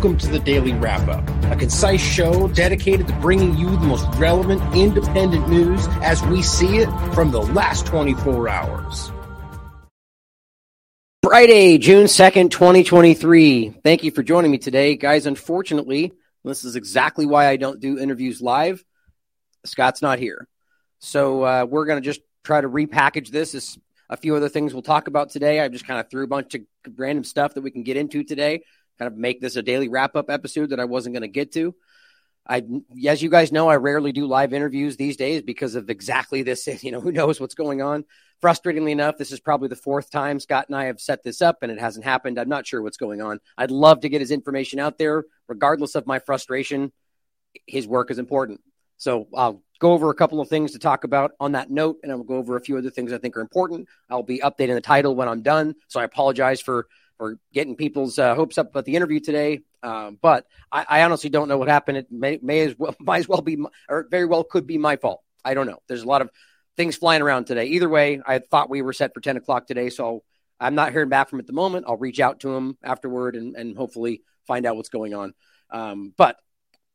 Welcome to the Daily Wrap Up, a concise show dedicated to bringing you the most relevant independent news as we see it from the last 24 hours. Friday, June 2nd, 2023. Thank you for joining me today. Guys, unfortunately, this is exactly why I don't do interviews live. Scott's not here. So uh, we're going to just try to repackage this as a few other things we'll talk about today. I just kind of threw a bunch of random stuff that we can get into today, kind of make this a daily wrap up episode that I wasn't going to get to. I, as you guys know, I rarely do live interviews these days because of exactly this. You know, who knows what's going on. Frustratingly enough, this is probably the fourth time Scott and I have set this up and it hasn't happened. I'm not sure what's going on. I'd love to get his information out there, regardless of my frustration. His work is important. So I'll go over a couple of things to talk about on that note, and I'll go over a few other things I think are important. I'll be updating the title when I'm done. So I apologize for for getting people's uh, hopes up about the interview today. Um, but I, I, honestly don't know what happened. It may, may as well might as well be, or very well could be my fault. I don't know. There's a lot of things flying around today. Either way, I thought we were set for 10 o'clock today, so I'm not hearing back from at the moment. I'll reach out to him afterward and, and hopefully find out what's going on. Um, but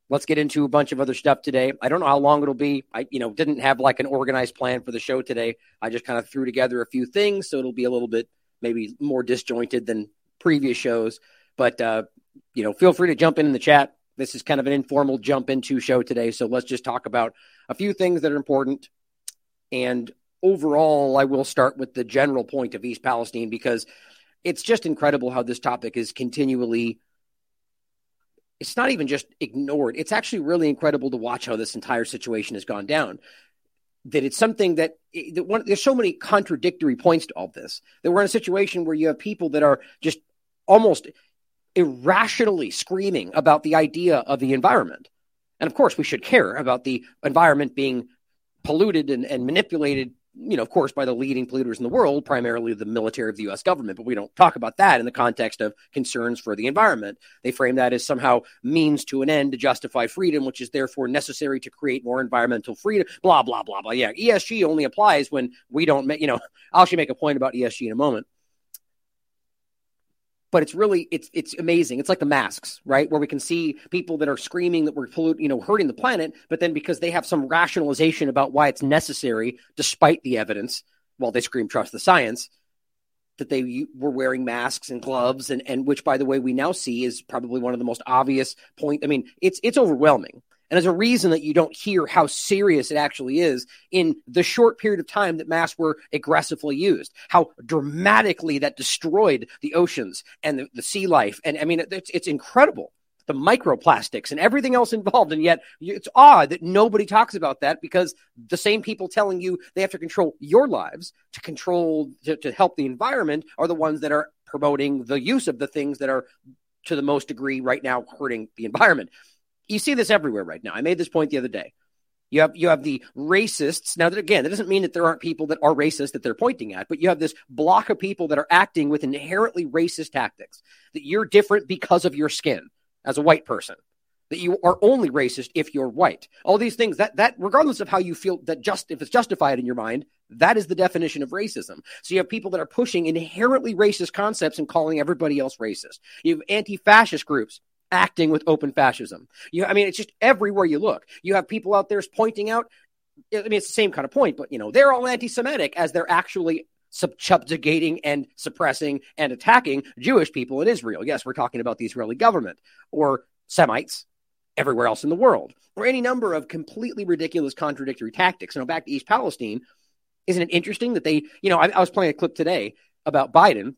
let's get into a bunch of other stuff today. I don't know how long it'll be. I, you know, didn't have like an organized plan for the show today. I just kind of threw together a few things, so it'll be a little bit maybe more disjointed than previous shows. But uh, you know, feel free to jump in in the chat. This is kind of an informal jump into show today, so let's just talk about a few things that are important. And overall, I will start with the general point of East Palestine because it's just incredible how this topic is continually it's not even just ignored. It's actually really incredible to watch how this entire situation has gone down. That it's something that, that one, there's so many contradictory points to all this. That we're in a situation where you have people that are just almost irrationally screaming about the idea of the environment. And of course, we should care about the environment being polluted and, and manipulated you know, of course, by the leading polluters in the world, primarily the military of the U.S. government. But we don't talk about that in the context of concerns for the environment. They frame that as somehow means to an end to justify freedom, which is therefore necessary to create more environmental freedom. Blah blah blah blah. Yeah, ESG only applies when we don't. You know, I'll actually make a point about ESG in a moment but it's really it's it's amazing. It's like the masks, right? Where we can see people that are screaming that we're polluting, you know, hurting the planet, but then because they have some rationalization about why it's necessary, despite the evidence, while they scream trust the science, that they were wearing masks and gloves, and and which, by the way, we now see is probably one of the most obvious point. I mean, it's it's overwhelming. And there's a reason that you don't hear how serious it actually is in the short period of time that masks were aggressively used, how dramatically that destroyed the oceans and the, the sea life. And I mean, it's, it's incredible the microplastics and everything else involved. And yet it's odd that nobody talks about that because the same people telling you they have to control your lives to control, to, to, help the environment are the ones that are promoting the use of the things that are to the most degree right now hurting the environment you see this everywhere right now. I made this point the other day. You have you have the racists. Now that again, that doesn't mean that there aren't people that are racist that they're pointing at, but you have this block of people that are acting with inherently racist tactics. That you're different because of your skin as a white person. That you are only racist if you're white. All these things that that regardless of how you feel that just if it's justified in your mind, that is the definition of racism. So you have people that are pushing inherently racist concepts and calling everybody else racist. You have anti-fascist groups acting with open fascism. You, I mean, it's just everywhere you look. You have people out there pointing out. I mean, it's the same kind of point, but you know, they're all anti-Semitic as they're actually subjugating and suppressing and attacking Jewish people in Israel. Yes, we're talking about the Israeli government or Semites everywhere else in the world, or any number of completely ridiculous contradictory tactics. Now, back to East Palestine, isn't it interesting that they, you know, I, I was playing a clip today about Biden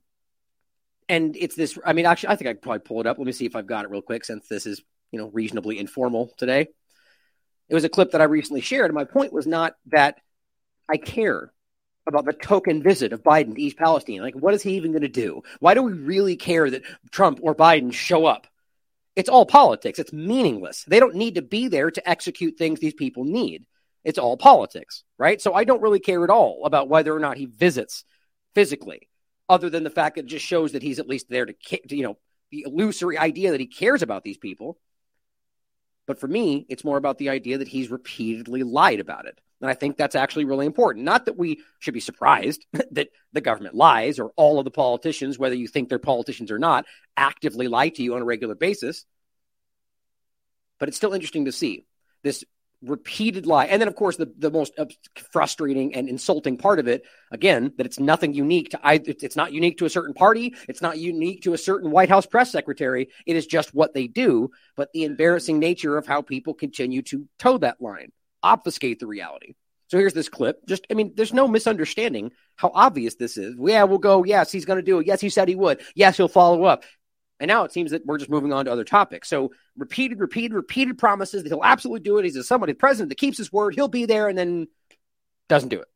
and it's this. I mean, actually, I think I could probably pull it up. Let me see if I've got it real quick, since this is you know reasonably informal today. It was a clip that I recently shared, and my point was not that I care about the token visit of Biden to East Palestine. Like, what is he even going to do? Why do we really care that Trump or Biden show up? It's all politics. It's meaningless. They don't need to be there to execute things these people need. It's all politics, right? So I don't really care at all about whether or not he visits physically other than the fact that it just shows that he's at least there to, you know, the illusory idea that he cares about these people. But for me, it's more about the idea that he's repeatedly lied about it. And I think that's actually really important. Not that we should be surprised that the government lies or all of the politicians, whether you think they're politicians or not, actively lie to you on a regular basis. But it's still interesting to see this repeated lie. And then, of course, the, the most frustrating and insulting part of it, again, that it's nothing unique to either. It's not unique to a certain party. It's not unique to a certain White House press secretary. It is just what they do. But the embarrassing nature of how people continue to toe that line, obfuscate the reality. So here's this clip. Just, I mean, there's no misunderstanding how obvious this is. Yeah, we'll go. Yes, he's going to do it. Yes, he said he would. Yes, he'll follow up. And now it seems that we're just moving on to other topics. So repeated, repeated, repeated promises that he'll absolutely do it. He's a somebody president that keeps his word. He'll be there and then doesn't do it.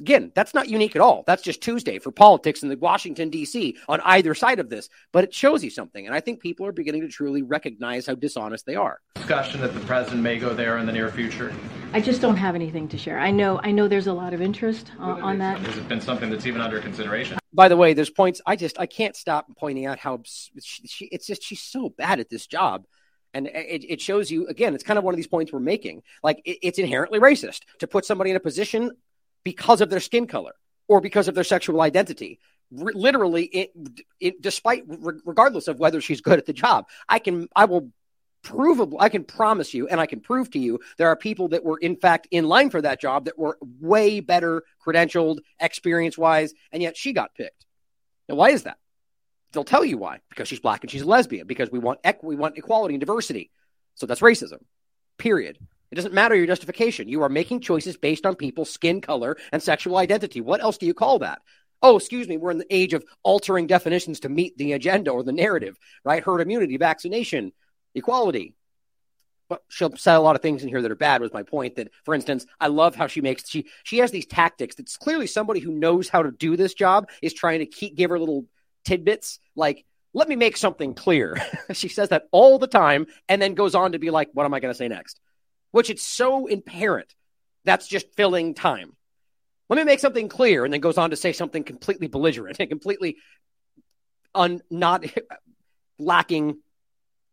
Again, that's not unique at all. That's just Tuesday for politics in the Washington, D.C. on either side of this. But it shows you something. And I think people are beginning to truly recognize how dishonest they are. Discussion that the president may go there in the near future. I just don't have anything to share. I know I know there's a lot of interest uh, on that. Has it been something that's even under consideration? By the way, there's points I just I can't stop pointing out how she, she, it's just she's so bad at this job. And it, it, shows you again, it's kind of one of these points we're making. Like it, it's inherently racist to put somebody in a position because of their skin color or because of their sexual identity. R- literally, it, it, despite regardless of whether she's good at the job, I can I will provable I can promise you and I can prove to you there are people that were in fact in line for that job that were way better credentialed, experience wise, and yet she got picked. Now, why is that? They'll tell you why. Because she's black and she's a lesbian. Because we want equ- we want equality and diversity. So that's racism. Period. It doesn't matter your justification. You are making choices based on people's skin color and sexual identity. What else do you call that? Oh, excuse me, we're in the age of altering definitions to meet the agenda or the narrative, right? Herd immunity, vaccination, equality. But she'll say a lot of things in here that are bad. Was my point that, for instance, I love how she makes she she has these tactics. That's clearly somebody who knows how to do this job is trying to keep give her little tidbits like let me make something clear. she says that all the time and then goes on to be like, what am I going to say next? Which it's so inherent. That's just filling time. Let me make something clear, and then goes on to say something completely belligerent and completely un, not lacking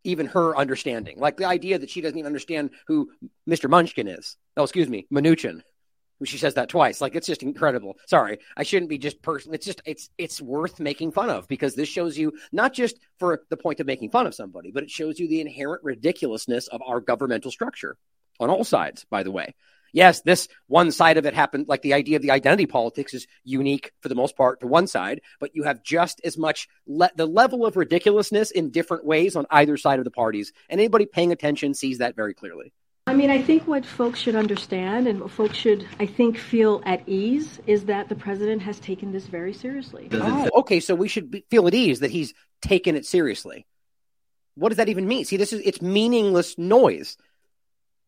even her understanding. Like the idea that she doesn't even understand who Mr. Munchkin is. Oh, excuse me, Mnuchin. She says that twice. Like it's just incredible. Sorry, I shouldn't be just person. It's just it's it's worth making fun of because this shows you not just for the point of making fun of somebody, but it shows you the inherent ridiculousness of our governmental structure on all sides, by the way. Yes, this one side of it happened, like the idea of the identity politics is unique for the most part to one side, but you have just as much le- the level of ridiculousness in different ways on either side of the parties. And anybody paying attention sees that very clearly. I mean, I think what folks should understand and what folks should, I think, feel at ease is that the president has taken this very seriously. Oh, okay. So we should be, feel at ease that he's taken it seriously. What does that even mean? See, this is it's meaningless noise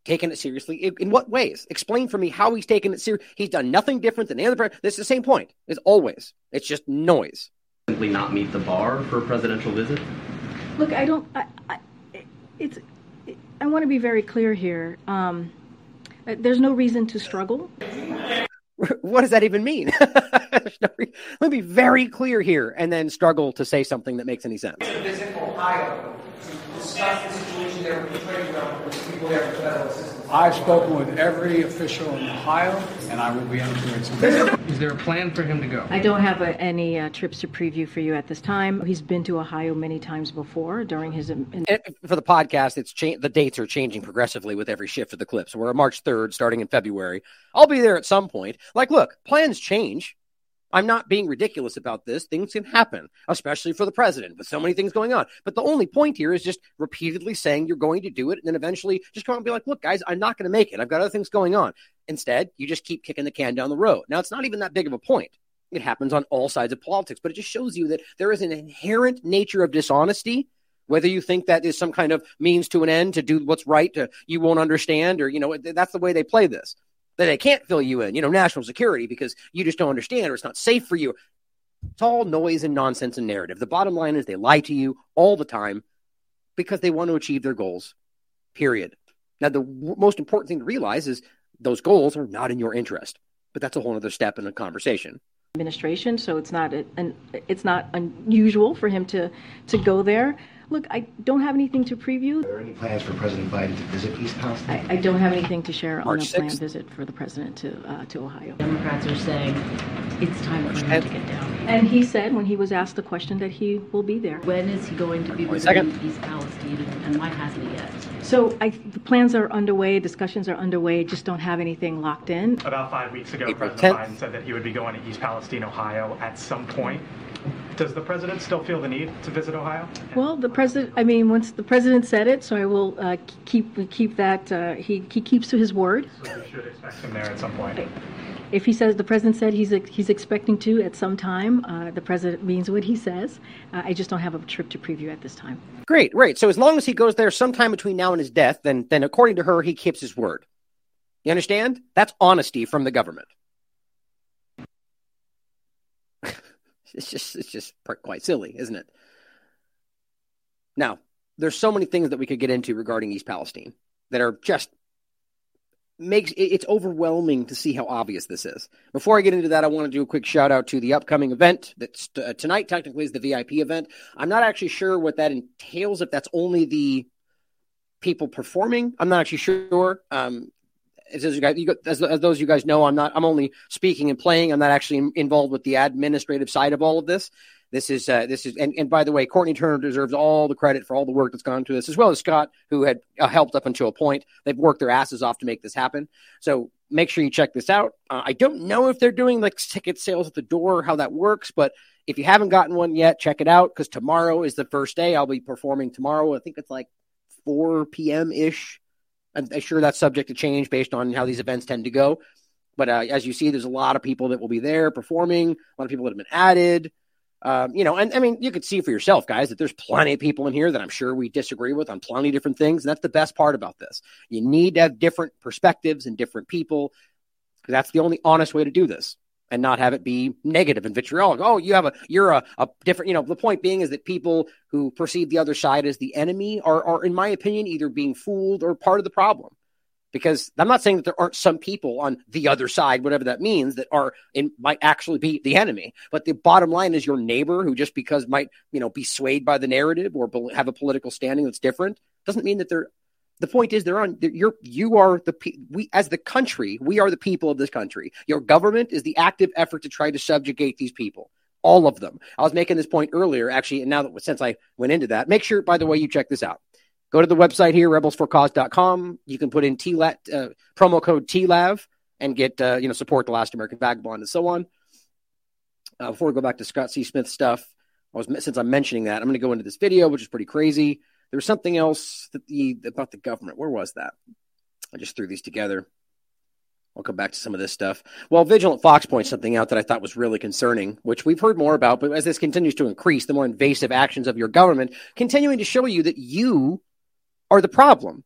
taken it seriously? In, in, what ways? Explain for me how he's taken it seriously. He's done nothing different than any other. President. This is the same point. It's always. It's just noise. Simply not meet the bar for a presidential visit. Look, I don't. I, I it's. I want to be very clear here. Um, there's no reason to struggle. What does that even mean? Let me be very clear here, and then struggle to say something that makes any sense. Visit Ohio to discuss there with the trade with people there for federal assistance. I've spoken with every official in Ohio, and I will be entering some. Is there a plan for him to go? I don't have a, any uh, trips to preview for you at this time. He's been to Ohio many times before during his. Um, in- for the podcast, it's cha- the dates are changing progressively with every shift of the clip. So we're March 3rd, starting in February. I'll be there at some point. Like, look, plans change. I'm not being ridiculous about this. Things can happen, especially for the president with so many things going on. But the only point here is just repeatedly saying you're going to do it and then eventually just come out and be like, look, guys, I'm not going to make it. I've got other things going on. Instead, you just keep kicking the can down the road. Now, it's not even that big of a point. It happens on all sides of politics, but it just shows you that there is an inherent nature of dishonesty. Whether you think that is some kind of means to an end to do what's right, to, you won't understand, or, you know, that's the way they play this that they can't fill you in, you know, national security because you just don't understand or it's not safe for you. It's all noise and nonsense and narrative. The bottom line is they lie to you all the time because they want to achieve their goals, period. Now, the w- most important thing to realize is those goals are not in your interest, but that's a whole other step in the conversation administration so it's not an, it's not unusual for him to to go there Look, I don't have anything to preview. Are there any plans for President Biden to visit East Palestine? I, I don't have anything to share on March a planned 6th. visit for the president to uh, to Ohio. Democrats are saying it's time for him to get down. And he said when he was asked the question that he will be there. When is he going to be visiting. East Palestine, and why hasn't he yet? So I, the plans are underway, discussions are underway. Just don't have anything locked in. About five weeks ago, April President 10th. Biden said that he would be going to East Palestine, Ohio at some point. Does the president still feel the need to visit Ohio? Well, the president. I mean, once the president said it, so I will uh, keep keep that. Uh, he he keeps to his word. So we should expect him there at some point. If he says the president said he's he's expecting to at some time, uh, the president means what he says. Uh, I just don't have a trip to preview at this time. Great, great. So as long as he goes there sometime between now and his death, then then according to her, he keeps his word. You understand? That's honesty from the government. It's just it's just quite silly, isn't it? Now, there's so many things that we could get into regarding East Palestine that are just makes it's overwhelming to see how obvious this is. Before I get into that, I want to do a quick shout out to the upcoming event that's uh, tonight. Technically, is the VIP event. I'm not actually sure what that entails. If that's only the people performing, I'm not actually sure. Um, as, you guys, you, as, as those you guys know, I'm not. I'm only speaking and playing. I'm not actually involved with the administrative side of all of this. This is uh, this is and, and by the way, Courtney Turner deserves all the credit for all the work that's gone into this, as well as Scott, who had uh, helped up until a point. They've worked their asses off to make this happen. So make sure you check this out. Uh, I don't know if they're doing like ticket sales at the door, how that works, but if you haven't gotten one yet, check it out because tomorrow is the first day. I'll be performing tomorrow. I think it's like 4 p.m. ish. I'm, sure that's subject to change based on how these events tend to go. But uh, as you see, there's a lot of people that will be there performing, a lot of people that have been added. Um, you know, and I mean, you could see for yourself, guys, that there's plenty of people in here that I'm sure we disagree with on plenty of different things. And that's the best part about this. You need to have different perspectives and different people because that's the only honest way to do this and not have it be negative and vitriolic. Oh, you have a, you're a, a different, you know, the point being is that people who perceive the other side as the enemy are, are, in my opinion, either being fooled or part of the problem because I'm not saying that there aren't some people on the other side, whatever that means, that are in might actually be the enemy. But the bottom line is your neighbor who just because might you know be swayed by the narrative or have a political standing that's different doesn't mean that they're. The point is they're on. You're you are the we as the country we are the people of this country. Your government is the active effort to try to subjugate these people. All of them. I was making this point earlier, actually, and now that since I went into that, make sure, by the way, you check this out. Go to the website here, rebelsforcause.com. You can put in TLAT, uh, promo code TLAV and get, uh, you know, support the last American vagabond and so on. Uh, before we go back to Scott C. Smith stuff, I was, since I'm mentioning that, I'm going to go into this video, which is pretty crazy. There was something else that the, about the government. Where was that? I just threw these together. I'll come back to some of this stuff. Well, Vigilant Fox points something out that I thought was really concerning, which we've heard more about, but as this continues to increase, the more invasive actions of your government continuing to show you that you are the problem.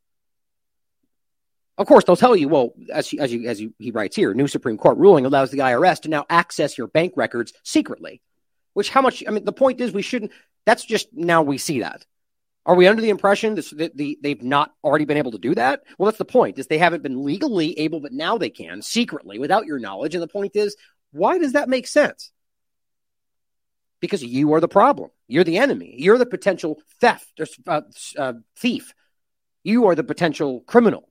Of course, they'll tell you, well, as as you, as you, he writes here, new Supreme Court ruling allows the IRS to now access your bank records secretly. Which, how much? I mean, the point is, we shouldn't. That's just now we see that. Are we under the impression that, the, they've not already been able to do that? Well, that's the point. Is they haven't been legally able, but now they can secretly without your knowledge. And the point is, why does that make sense? Because you are the problem. You're the enemy. You're the potential theft, uh, uh, thief. You are the potential criminal.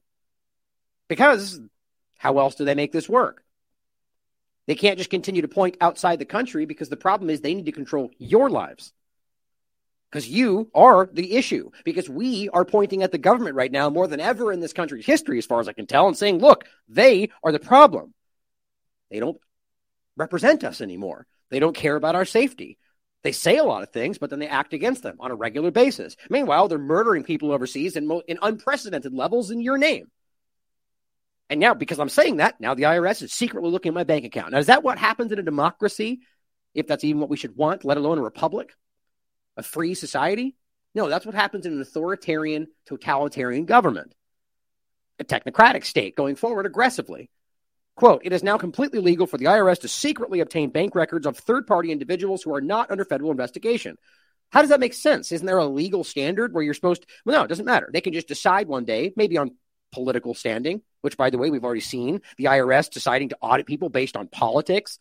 Because how else do they make this work? They can't just continue to point outside the country because the problem is they need to control your lives. Because you are the issue. Because we are pointing at the government right now more than ever in this country's history, as far as I can tell, and saying, look, they are the problem. They don't represent us anymore. They don't care about our safety. They say a lot of things, but then they act against them on a regular basis. Meanwhile, they're murdering people overseas in, mo- in unprecedented levels in your name. And now, because I'm saying that, now the IRS is secretly looking at my bank account. Now, is that what happens in a democracy? If that's even what we should want, let alone a republic, a free society? No, that's what happens in an authoritarian, totalitarian government, a technocratic state going forward aggressively. Quote, it is now completely legal for the IRS to secretly obtain bank records of third party individuals who are not under federal investigation. How does that make sense? Isn't there a legal standard where you're supposed to? Well, no, it doesn't matter. They can just decide one day, maybe on political standing, which, by the way, we've already seen the IRS deciding to audit people based on politics.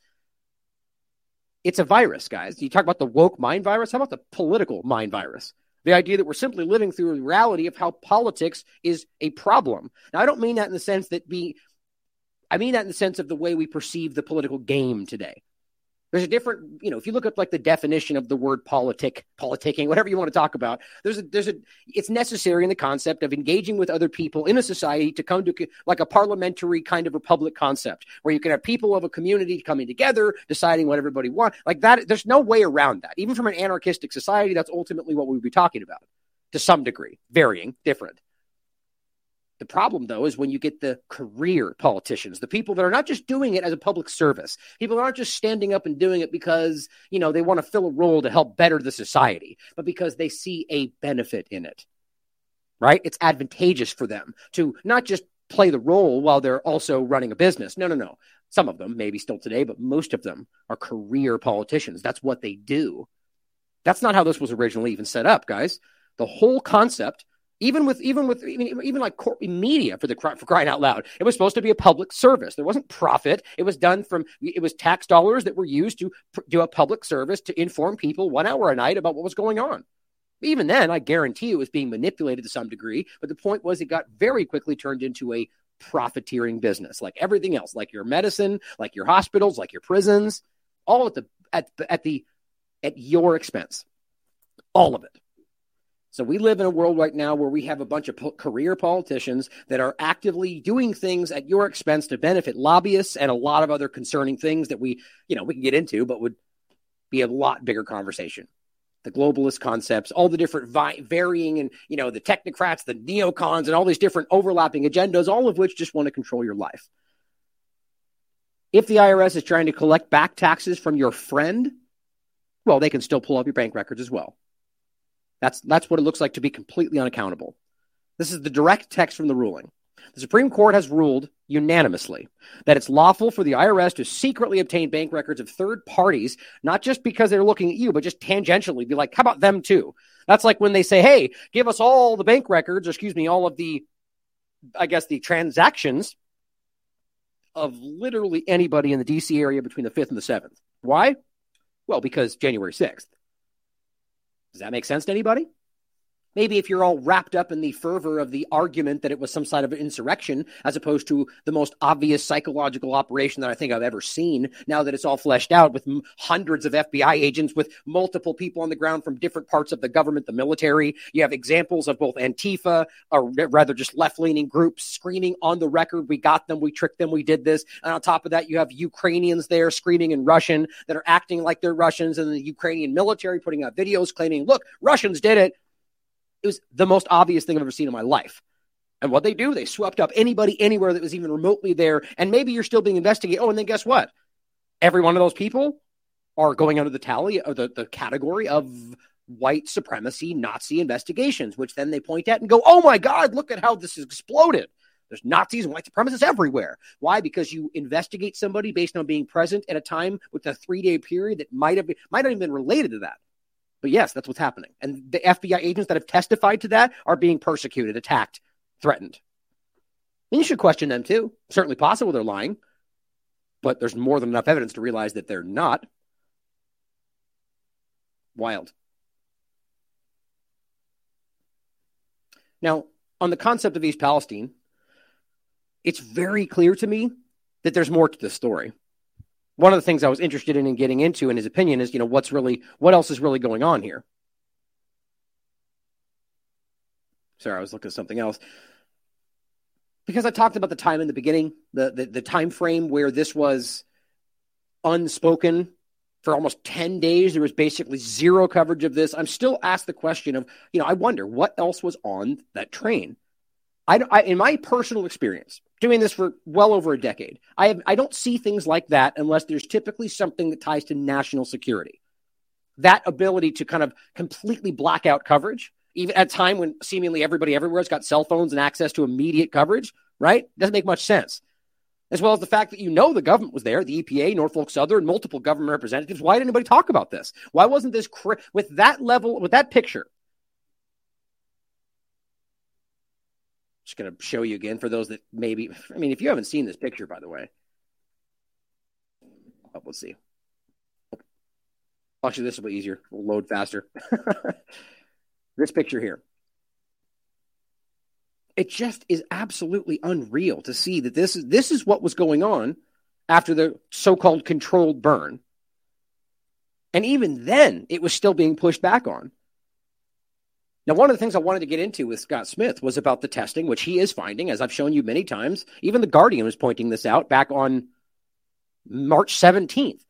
It's a virus, guys. You talk about the woke mind virus. How about the political mind virus? The idea that we're simply living through the reality of how politics is a problem. Now, I don't mean that in the sense that be, I mean that in the sense of the way we perceive the political game today. There's a different, you know, if you look at like the definition of the word politic, politicking, whatever you want to talk about, there's a, there's a, it's necessary in the concept of engaging with other people in a society to come to like a parliamentary kind of republic concept where you can have people of a community coming together, deciding what everybody wants. Like that, there's no way around that. Even from an anarchistic society, that's ultimately what we would be talking about to some degree, varying, different. The problem, though, is when you get the career politicians, the people that are not just doing it as a public service, people aren't just standing up and doing it because, you know, they want to fill a role to help better the society, but because they see a benefit in it, right? It's advantageous for them to not just play the role while they're also running a business. No, no, no. Some of them, maybe still today, but most of them are career politicians. That's what they do. That's not how this was originally even set up, guys. The whole concept even with even with even, even like media for the for crying out loud. It was supposed to be a public service. There wasn't profit. It was done from it was tax dollars that were used to do a public service to inform people one hour a night about what was going on. Even then i guarantee it was being manipulated to some degree but the point was it got very quickly turned into a profiteering business like everything else like your medicine like your hospitals like your prisons all at the at, at the at your expense. All of it so we live in a world right now where we have a bunch of po- career politicians that are actively doing things at your expense to benefit lobbyists and a lot of other concerning things that we, you know, we can get into, but would be a lot bigger conversation. The globalist concepts, all the different vi- varying and, you know, the technocrats, the neocons, and all these different overlapping agendas, all of which just want to control your life. If the IRS is trying to collect back taxes from your friend, well, they can still pull up your bank records as well. That's, that's what it looks like to be completely unaccountable. This is the direct text from the ruling. The Supreme Court has ruled unanimously that it's lawful for the IRS to secretly obtain bank records of third parties, not just because they're looking at you, but just tangentially be like, how about them too? That's like when they say, hey, give us all the bank records, or excuse me, all of the, I guess, the transactions of literally anybody in the DC area between the 5th and the 7th. Why? Well, because January 6th. Does that make sense to anybody? Maybe if you're all wrapped up in the fervor of the argument that it was some sort of insurrection, as opposed to the most obvious psychological operation that I think I've ever seen, now that it's all fleshed out with hundreds of FBI agents, with multiple people on the ground from different parts of the government, the military. You have examples of both Antifa, or rather just left leaning groups, screaming on the record, We got them, we tricked them, we did this. And on top of that, you have Ukrainians there screaming in Russian that are acting like they're Russians, and the Ukrainian military putting out videos claiming, Look, Russians did it it was the most obvious thing I've ever seen in my life. And what they do, they swept up anybody anywhere that was even remotely there. And maybe you're still being investigated. Oh, and then guess what? Every one of those people are going under the tally of the, the category of white supremacy Nazi investigations, which then they point at and go, oh my God, look at how this has exploded. There's Nazis and white supremacists everywhere. Why? Because you investigate somebody based on being present at a time with a three day period that might have been, might not even been related to that. But yes, that's what's happening. And the FBI agents that have testified to that are being persecuted, attacked, threatened. And you should question them too. Certainly possible they're lying, but there's more than enough evidence to realize that they're not. Wild. Now, on the concept of East Palestine, it's very clear to me that there's more to the story one of the things I was interested in, in getting into in his opinion is, you know, what's really, what else is really going on here? Sorry, I was looking at something else. Because I talked about the time in the beginning, the, the, the time frame where this was unspoken for almost 10 days. There was basically zero coverage of this. I'm still asked the question of, you know, I wonder what else was on that train. I, I, in my personal experience, doing this for well over a decade, I have, I don't see things like that unless there's typically something that ties to national security. That ability to kind of completely black out coverage, even at a time when seemingly everybody everywhere has got cell phones and access to immediate coverage, right? Doesn't make much sense. As well as the fact that you know the government was there, the EPA, Norfolk Southern, multiple government representatives. Why did anybody talk about this? Why wasn't this cr- with that level, with that picture? Just going to show you again for those that maybe, I mean, if you haven't seen this picture, by the way, oh, let's see. Actually, this will be easier. We'll load faster. This picture here. It just is absolutely unreal to see that this is this is what was going on after the so-called controlled burn. And even then, it was still being pushed back on. Now, one of the things I wanted to get into with Scott Smith was about the testing, which he is finding, as I've shown you many times. Even the Guardian was pointing this out back on March 17th.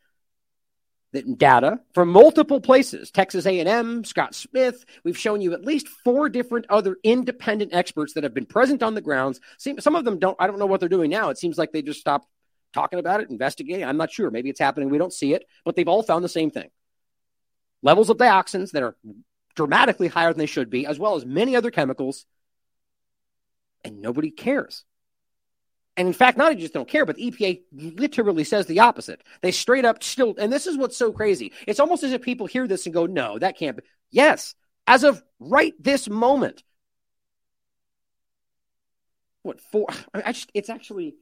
That data from multiple places, Texas A&M, Scott Smith, we've shown you at least four different other independent experts that have been present on the grounds. Some of them don't, I don't know what they're doing now. It seems like they just stopped talking about it, investigating. I'm not sure. Maybe it's happening. We don't see it, but they've all found the same thing. Levels of dioxins that are dramatically higher than they should be, as well as many other chemicals, and nobody cares. And in fact, not just don't care, but the EPA literally says the opposite. They straight up still, and this is what's so crazy. It's almost as if people hear this and go, no, that can't be. Yes, as of right this moment. What for? I just, it's actually,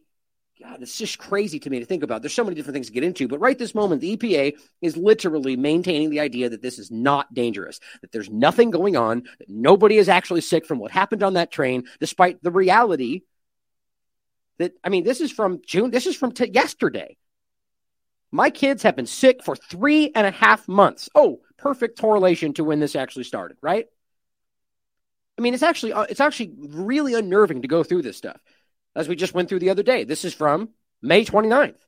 God, it's just crazy to me to think about. There's so many different things to get into, but right this moment, the EPA is literally maintaining the idea that this is not dangerous, that there's nothing going on, that nobody is actually sick from what happened on that train, despite the reality that, I mean, this is from June, this is from t- yesterday. My kids have been sick for three and a half months. Oh, perfect correlation to when this actually started, right? I mean, it's actually uh, it's actually really unnerving to go through this stuff as we just went through the other day. This is from May 29th.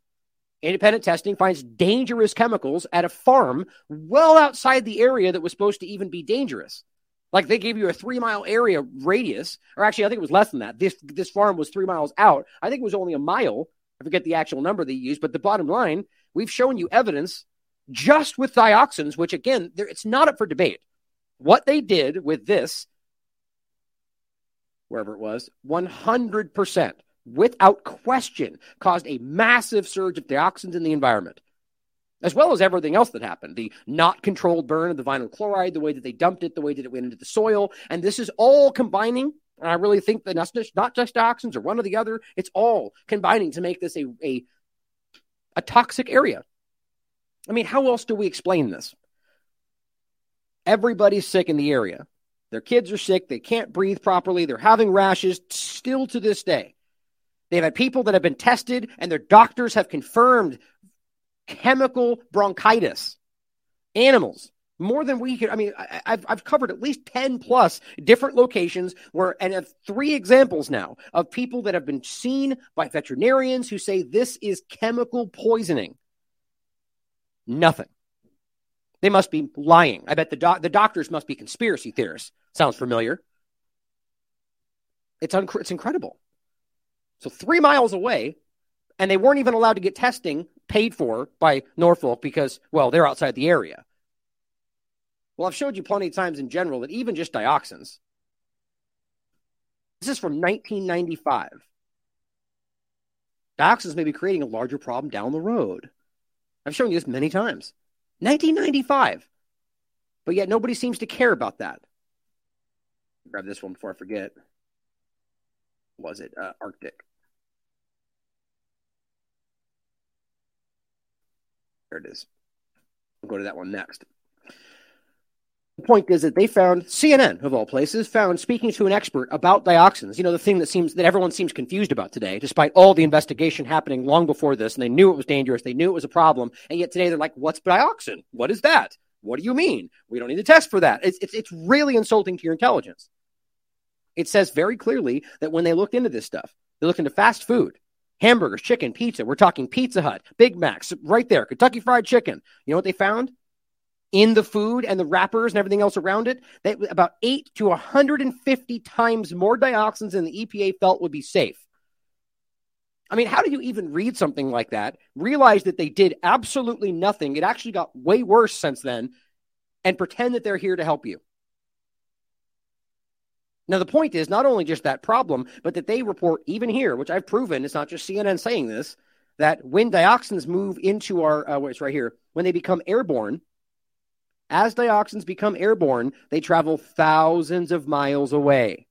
Independent testing finds dangerous chemicals at a farm well outside the area that was supposed to even be dangerous. Like they gave you a three mile area radius, or actually, I think it was less than that. This this farm was three miles out. I think it was only a mile. I forget the actual number they used, but the bottom line, we've shown you evidence just with dioxins, which again, it's not up for debate. What they did with this wherever it was, 100%, without question, caused a massive surge of dioxins in the environment, as well as everything else that happened. The not controlled burn of the vinyl chloride, the way that they dumped it, the way that it went into the soil. And this is all combining. And I really think that not just, dioxins or one or the other, it's all combining to make this a, a, a toxic area. I mean, how else do we explain this? Everybody's sick in the area. Their kids are sick. They can't breathe properly. They're having rashes still to this day. They've had people that have been tested and their doctors have confirmed chemical bronchitis. Animals, more than we could. I mean, I, have I've covered at least 10 plus different locations where, and have three examples now of people that have been seen by veterinarians who say this is chemical poisoning. Nothing. They must be lying. I bet the, doc- the doctors must be conspiracy theorists. Sounds familiar. It's, un- it's incredible. So, three miles away, and they weren't even allowed to get testing paid for by Norfolk because, well, they're outside the area. Well, I've showed you plenty of times in general that even just dioxins, this is from 1995. Dioxins may be creating a larger problem down the road. I've shown you this many times. 1995. But yet nobody seems to care about that. Grab this one before I forget. Was it uh, Arctic? There it is. We'll go to that one next. The point is that they found CNN of all places found speaking to an expert about dioxins. You know the thing that seems that everyone seems confused about today, despite all the investigation happening long before this, and they knew it was dangerous, they knew it was a problem, and yet today they're like, "What's dioxin? What is that? What do you mean? We don't need to test for that." It's it's, it's really insulting to your intelligence. It says very clearly that when they looked into this stuff, they looked into fast food, hamburgers, chicken, pizza. We're talking Pizza Hut, Big Macs, right there, Kentucky Fried Chicken. You know what they found? in the food and the wrappers and everything else around it, that about 8 to 150 times more dioxins than the EPA felt would be safe. I mean, how do you even read something like that, realize that they did absolutely nothing? It actually got way worse since then, and pretend that they're here to help you. Now, the point is not only just that problem, but that they report, even here, which I've proven, it's not just CNN saying this, that when dioxins move into our, uh, it's right here, when they become airborne, as dioxins become airborne, they travel thousands of miles away.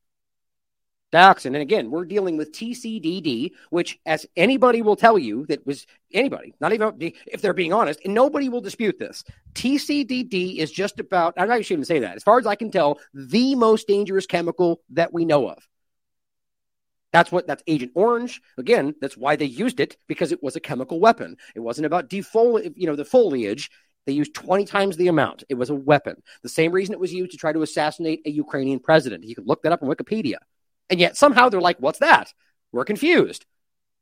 Dioxin. And again, we're dealing with TCDD, which, as anybody will tell you, that was anybody, not even if they're being honest, and nobody will dispute this. TCDD is just about, I'm not even say that. As far as I can tell, the most dangerous chemical that we know of. That's what that's Agent Orange. Again, that's why they used it because it was a chemical weapon. It wasn't about defoli, you know, the foliage. They used 20 times the amount. It was a weapon. The same reason it was used to try to assassinate a Ukrainian president. You can look that up on Wikipedia. And yet somehow they're like, what's that? We're confused.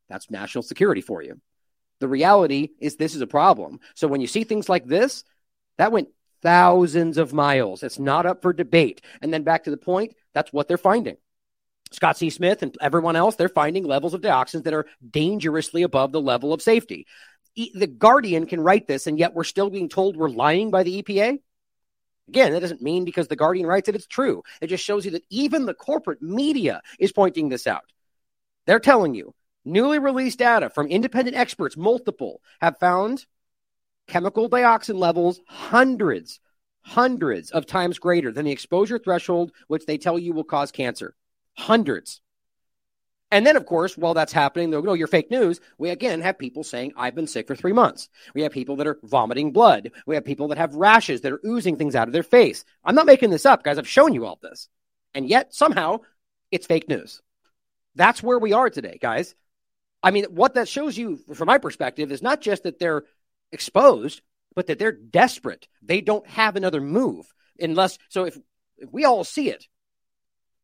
That's national security for you. The reality is this is a problem. So when you see things like this, that went thousands of miles. It's not up for debate. And then back to the point, that's what they're finding. Scott C. Smith and everyone else, they're finding levels of dioxins that are dangerously above the level of safety. the Guardian can write this, and yet we're still being told we're lying by the EPA. Again, that doesn't mean because the Guardian writes it, it's true. It just shows you that even the corporate media is pointing this out. They're telling you newly released data from independent experts, multiple, have found chemical dioxin levels hundreds, hundreds of times greater than the exposure threshold, which they tell you will cause cancer. Hundreds. And then, of course, while that's happening, they'll go, you're fake news. We again have people saying, I've been sick for three months. We have people that are vomiting blood. We have people that have rashes that are oozing things out of their face. I'm not making this up, guys. I've shown you all this. And yet, somehow, it's fake news. That's where we are today, guys. I mean, what that shows you, from my perspective, is not just that they're exposed, but that they're desperate. They don't have another move unless, so if, if we all see it,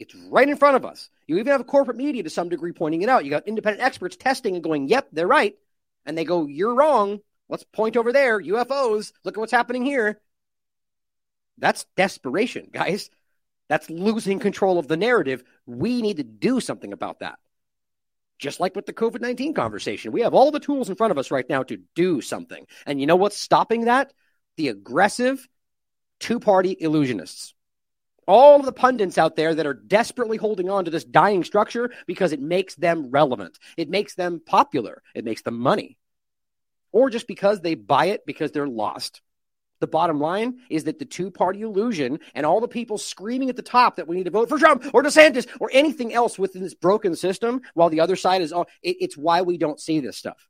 it's right in front of us. You even have corporate media to some degree pointing it out. You got independent experts testing and going, yep, they're right. And they go, you're wrong. Let's point over there. UFOs. Look at what's happening here. That's desperation, guys. That's losing control of the narrative. We need to do something about that. Just like with the COVID 19 conversation, we have all the tools in front of us right now to do something. And you know what's stopping that? The aggressive two party illusionists all the pundits out there that are desperately holding on to this dying structure because it makes them relevant. It makes them popular. It makes them money. Or just because they buy it because they're lost. The bottom line is that the two party illusion and all the people screaming at the top that we need to vote for Trump or DeSantis or anything else within this broken system while the other side is all, it, it's why we don't see this stuff.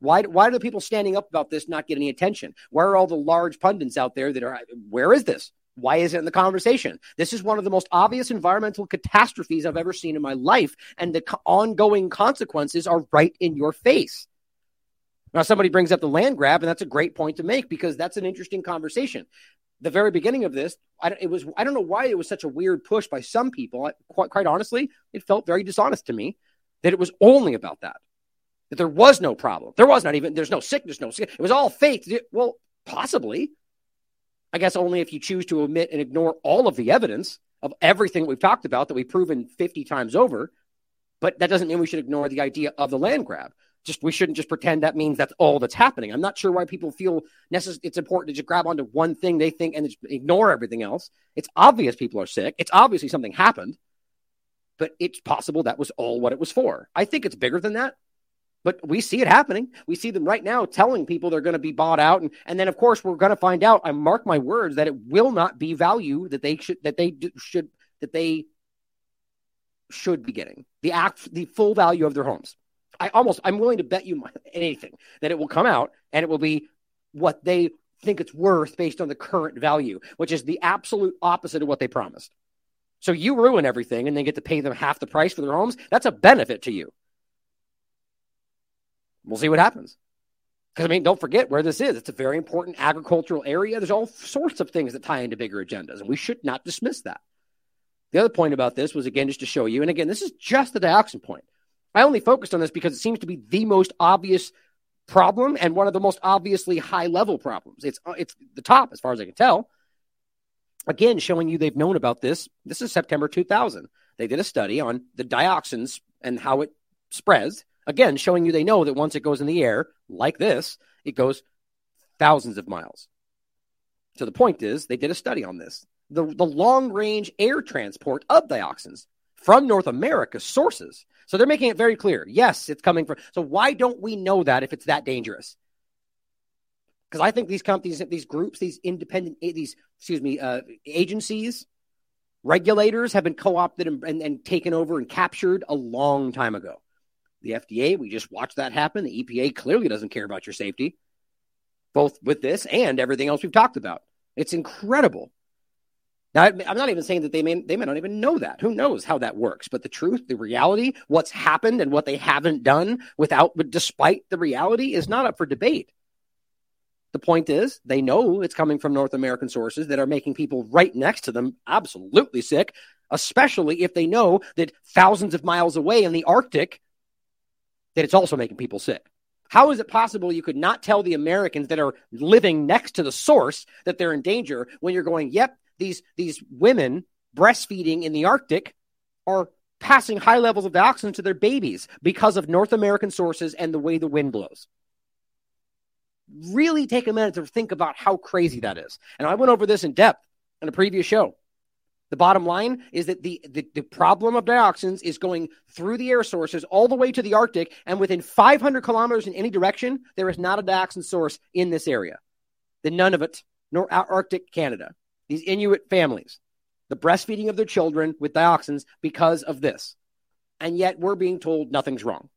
Why, why do the people standing up about this not get any attention? Where are all the large pundits out there that are, where is this? Why is it in the conversation? This is one of the most obvious environmental catastrophes I've ever seen in my life, and the co- ongoing consequences are right in your face. Now, somebody brings up the land grab, and that's a great point to make because that's an interesting conversation. The very beginning of this, I, it was I don't know why it was such a weird push by some people. I, quite, quite honestly, it felt very dishonest to me that it was only about that. That there was no problem. There was not even. There's no sickness. No. It was all faith. Well, possibly. I guess only if you choose to omit and ignore all of the evidence of everything we've talked about that we've proven 50 times over. But that doesn't mean we should ignore the idea of the land grab. Just we shouldn't just pretend that means that's all that's happening. I'm not sure why people feel necess- it's important to just grab onto one thing they think and ignore everything else. It's obvious people are sick. It's obviously something happened, but it's possible that was all what it was for. I think it's bigger than that. But we see it happening. We see them right now telling people they're going to be bought out, and and then of course we're going to find out. I mark my words that it will not be value that they should that they should that they should be getting the act the full value of their homes. I almost I'm willing to bet you anything that it will come out and it will be what they think it's worth based on the current value, which is the absolute opposite of what they promised. So you ruin everything and then get to pay them half the price for their homes. That's a benefit to you. We'll see what happens. Because, I mean, don't forget where this is. It's a very important agricultural area. There's all sorts of things that tie into bigger agendas, and we should not dismiss that. The other point about this was, again, just to show you, and again, this is just the dioxin point. I only focused on this because it seems to be the most obvious problem and one of the most obviously high level problems. It's, uh, it's the top, as far as I can tell. Again, showing you they've known about this. This is September 2000. They did a study on the dioxins and how it spreads Again, showing you they know that once it goes in the air, like this, it goes thousands of miles. So the point is, they did a study on this. The, the long range air transport of dioxins from North America sources. So they're making it very clear. Yes, it's coming from. So why don't we know that if it's that dangerous? Because I think these companies, these groups, these independent, these excuse me, uh, agencies, Regulators have been co opted and, and, and taken over and captured a long time ago. The FDA, we just watched that happen. The EPA clearly doesn't care about your safety, both with this and everything else we've talked about. It's incredible. Now, I'm not even saying that they may they may not even know that. Who knows how that works? But the truth, the reality, what's happened and what they haven't done without, but despite the reality, is not up for debate. The point is, they know it's coming from North American sources that are making people right next to them absolutely sick, especially if they know that thousands of miles away in the Arctic, that it's also making people sick. How is it possible you could not tell the Americans that are living next to the source that they're in danger when you're going, yep, these these women breastfeeding in the Arctic are passing high levels of dioxin to their babies because of North American sources and the way the wind blows. Really take a minute to think about how crazy that is. And I went over this in depth in a previous show. The bottom line is that the, the, the, problem of dioxins is going through the air sources all the way to the Arctic, and within 500 kilometers in any direction, there is not a dioxin source in this area. The none of it, nor Arctic Canada these Inuit families, the breastfeeding of their children with dioxins because of this. And yet we're being told nothing's wrong.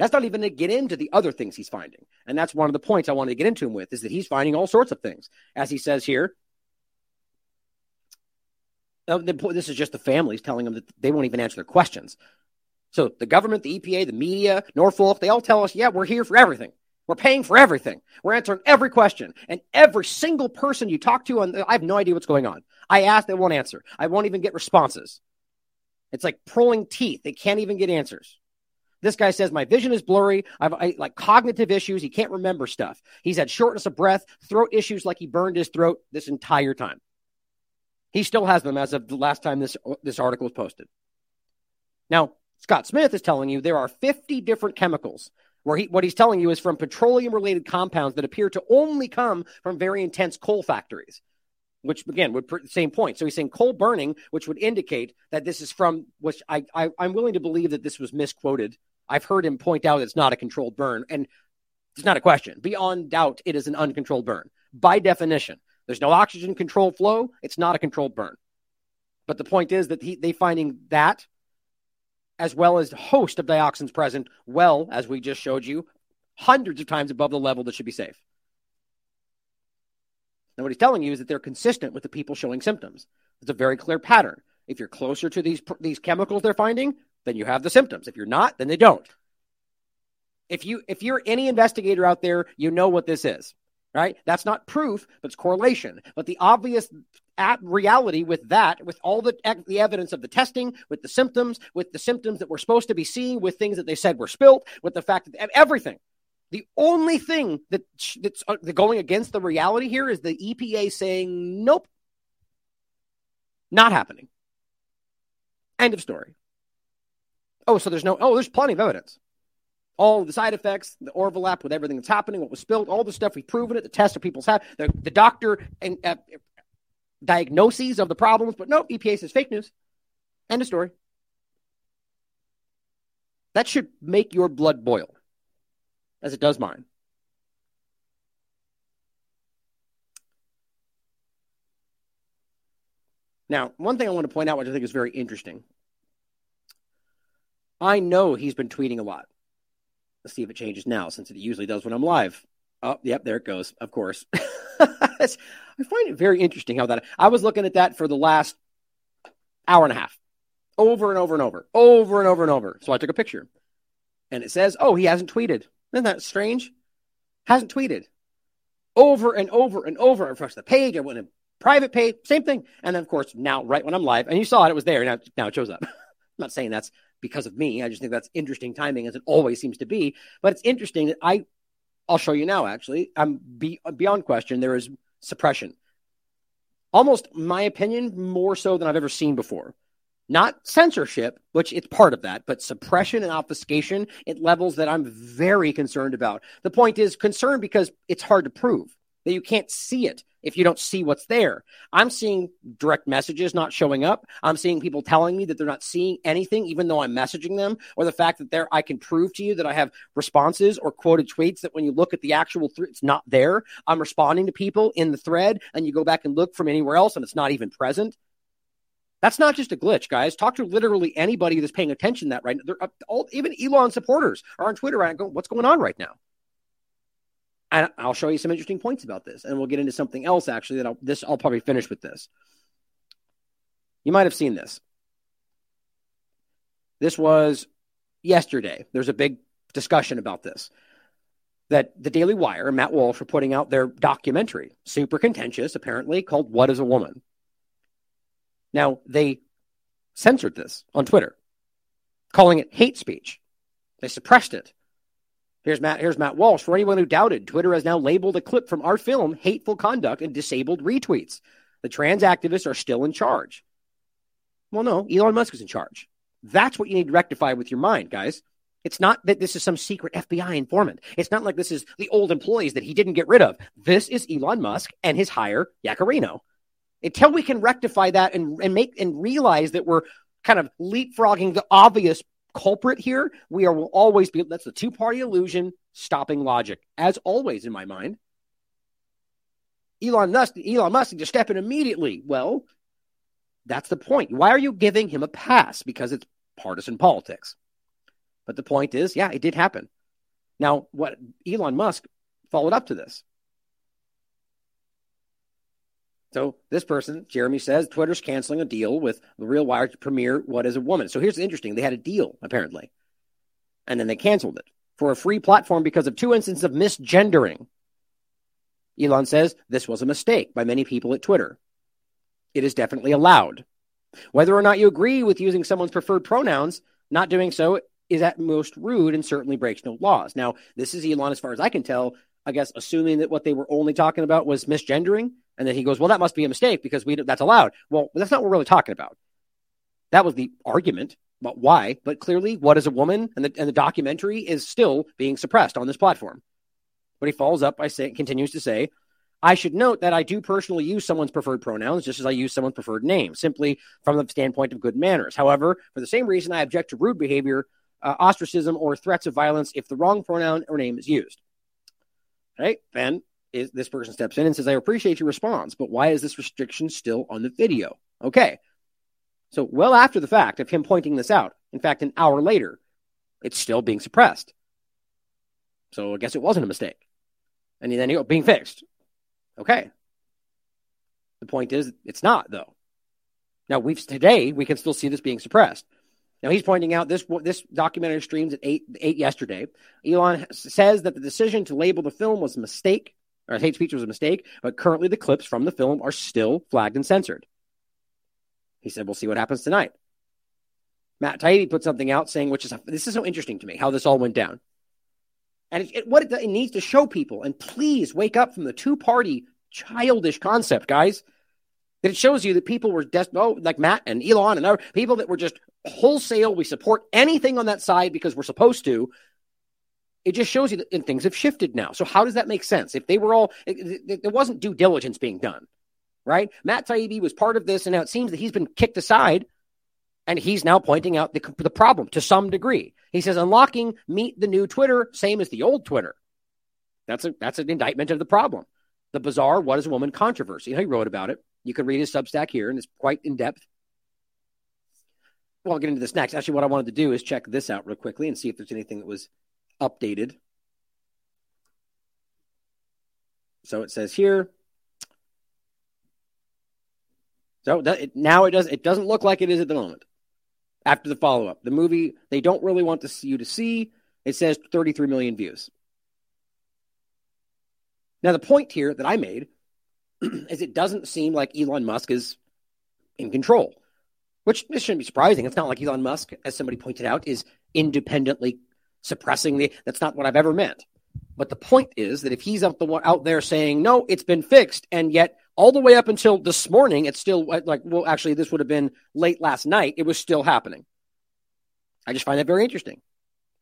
That's not even to get into the other things he's finding. And that's one of the points I wanted to get into him with is that he's finding all sorts of things. As he says here, Oh, this is just the families telling them that they won't even answer their questions. So the government, the EPA, the media, Norfolk, they all tell us, yeah, we're here for everything. We're paying for everything. We're answering every question. And every single person you talk to, on, I have no idea what's going on. I ask, they won't answer. I won't even get responses. It's like pulling teeth. They can't even get answers. This guy says, My vision is blurry. I've I, like cognitive issues. He can't remember stuff. He's had shortness of breath, throat issues like he burned his throat this entire time. He still has them as of the last time this, this article was posted. Now, Scott Smith is telling you there are 50 different chemicals where he, what he's telling you is from petroleum related compounds that appear to only come from very intense coal factories, which again would the same point. So he's saying coal burning, which would indicate that this is from which I, I I'm willing to believe that this was misquoted. I've heard him point out it's not a controlled burn, and it's not a question. Beyond doubt, it is an uncontrolled burn by definition. There's no oxygen controlled flow. It's not a controlled burn. But the point is that he, they finding that as well as host of dioxins present, well, as we just showed you, hundreds of times above the level that should be safe. Now, what he's telling you is that they're consistent with the people showing symptoms. It's a very clear pattern. If you're closer to these, these chemicals they're finding, then you have the symptoms. If you're not, then they don't. If you if you're any investigator out there, you know what this is right? That's not proof, but it's correlation. But the obvious at reality with that, with all the, the evidence of the testing, with the symptoms, with the symptoms that we're supposed to be seeing, with things that they said were spilt, with the fact that everything. The only thing that that's uh, going against the reality here is the EPA saying nope, not happening. End of story. Oh, so there's no. Oh, there's plenty of evidence all the side effects, the overlap with everything that's happening, what was spilled, all the stuff we've proven it, the tests that people's have, the, the doctor and uh, diagnoses of the problems. But no, EPA says fake news. End of story. That should make your blood boil, as it does mine. Now, one thing I want to point out, which I think is very interesting. I know he's been tweeting a lot. See if it changes now, since it usually does when I'm live. Oh, yep, there it goes. Of course. I find it very interesting how that. I was looking at that for the last hour and a half, over and over and over, over and over and over. So I took a picture, and it says, "Oh, he hasn't tweeted." Isn't that strange? Hasn't tweeted. Over and over and over. Refreshed the page. I went in private page, same thing. And then, of course, now right when I'm live, and you saw it, it was there. Now, now it shows up. I'm not saying that's because of me. I just think that's interesting timing, as it always seems to be. But it's interesting that I, I'll show you now. Actually, I'm be, beyond question. There is suppression, almost my opinion, more so than I've ever seen before. Not censorship, which it's part of that, but suppression and obfuscation at levels that I'm very concerned about. The point is concerned because it's hard to prove that you can't see it if you don't see what's there. I'm seeing direct messages not showing up. I'm seeing people telling me that they're not seeing anything, even though I'm messaging them, or the fact that there I can prove to you that I have responses or quoted tweets that when you look at the actual th- it's not there. I'm responding to people in the thread, and you go back and look from anywhere else, and it's not even present. That's not just a glitch, guys. Talk to literally anybody that's paying attention that right now. They're all, even Elon supporters are on Twitter right going, what's going on right now? And I'll show you some interesting points about this, and we'll get into something else actually that I'll this I'll probably finish with this. You might have seen this. This was yesterday. There's a big discussion about this. That the Daily Wire and Matt Walsh were putting out their documentary, super contentious, apparently, called What is a Woman? Now, they censored this on Twitter, calling it hate speech. They suppressed it. Here's Matt, here's Matt Walsh. For anyone who doubted, Twitter has now labeled a clip from our film hateful conduct and disabled retweets. The trans activists are still in charge. Well, no, Elon Musk is in charge. That's what you need to rectify with your mind, guys. It's not that this is some secret FBI informant. It's not like this is the old employees that he didn't get rid of. This is Elon Musk and his hire, Yaccarino. Until we can rectify that and, and make and realize that we're kind of leapfrogging the obvious culprit here, we are will always be that's the two-party illusion stopping logic, as always in my mind. Elon Musk, Elon Musk to step in immediately. Well, that's the point. Why are you giving him a pass? Because it's partisan politics. But the point is, yeah, it did happen. Now, what Elon Musk followed up to this. So this person, Jeremy says, Twitter's canceling a deal with the Real Wire to premiere What is a Woman. So here's interesting. They had a deal, apparently. And then they canceled it for a free platform because of two instances of misgendering. Elon says this was a mistake by many people at Twitter. It is definitely allowed. Whether or not you agree with using someone's preferred pronouns, not doing so is at most rude and certainly breaks no laws. Now, this is Elon, as far as I can tell, I guess, assuming that what they were only talking about was misgendering. And then he goes, well, that must be a mistake because we that's allowed. Well, that's not what we're really talking about. That was the argument about why. But clearly, what is a woman? And the, and the documentary is still being suppressed on this platform. But he follows up by saying, continues to say, I should note that I do personally use someone's preferred pronouns just as I use someone's preferred name, simply from the standpoint of good manners. However, for the same reason, I object to rude behavior, uh, ostracism, or threats of violence if the wrong pronoun or name is used. Right? Then is, this person steps in and says, I appreciate your response, but why is this restriction still on the video? Okay. So, well after the fact of him pointing this out, in fact, an hour later, it's still being suppressed. So, I guess it wasn't a mistake. And then you being fixed. Okay. The point is, it's not, though. Now, we've today, we can still see this being suppressed. Now he's pointing out this this documentary streams at eight eight yesterday. Elon says that the decision to label the film was a mistake, or hate speech was a mistake, but currently the clips from the film are still flagged and censored. He said, "We'll see what happens tonight." Matt Taibbi put something out saying, which is this is so interesting to me how this all went down, and it, it, what it, it needs to show people, and please wake up from the two party childish concept, guys. That it shows you that people were des- oh, like Matt and Elon and other people that were just wholesale. We support anything on that side because we're supposed to. It just shows you that things have shifted now. So how does that make sense? If they were all, there wasn't due diligence being done, right? Matt Taibbi was part of this, and now it seems that he's been kicked aside, and he's now pointing out the, the problem to some degree. He says unlocking meet the new Twitter, same as the old Twitter. That's a that's an indictment of the problem. The bizarre "What is a woman?" controversy. He wrote about it. You can read his Substack here, and it's quite in depth well, I'll get into this next. Actually, what I wanted to do is check this out real quickly and see if there's anything that was updated. So it says here. So now it does. It doesn't look like it is at the moment. After the follow up, the movie they don't really want to see you to see. It says 33 million views. Now the point here that I made is it doesn't seem like Elon Musk is in control which this shouldn't be surprising. It's not like Elon Musk, as somebody pointed out, is independently suppressing the. That's not what I've ever meant. But the point is that if he's out, the, out there saying, no, it's been fixed, and yet all the way up until this morning, it's still like, well, actually, this would have been late last night, it was still happening. I just find that very interesting.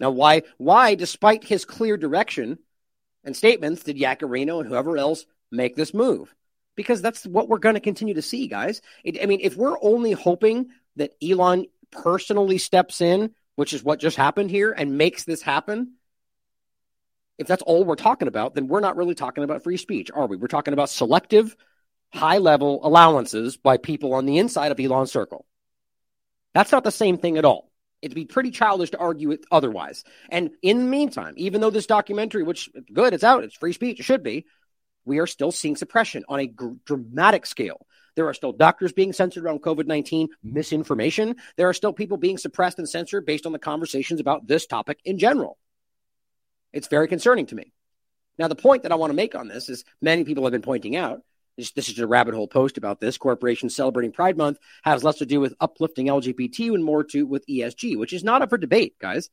Now, why, why, despite his clear direction and statements, did Yaccarino and whoever else make this move? because that's what we're going to continue to see, guys. It, I mean, if we're only hoping that Elon personally steps in, which is what just happened here, and makes this happen, if that's all we're talking about, then we're not really talking about free speech, are we? We're talking about selective, high level allowances by people on the inside of Elon's circle. That's not the same thing at all. It'd be pretty childish to argue it otherwise. And in the meantime, even though this documentary, which good, it's out, it's free speech, it should be, we are still seeing suppression on a gr- dramatic scale. There are still doctors being censored around COVID 19 misinformation. There are still people being suppressed and censored based on the conversations about this topic in general. It's very concerning to me. Now, the point that I want to make on this is many people have been pointing out this, this is a rabbit hole post about this. Corporations celebrating Pride Month has less to do with uplifting LGBT and more to with ESG, which is not up for debate, guys.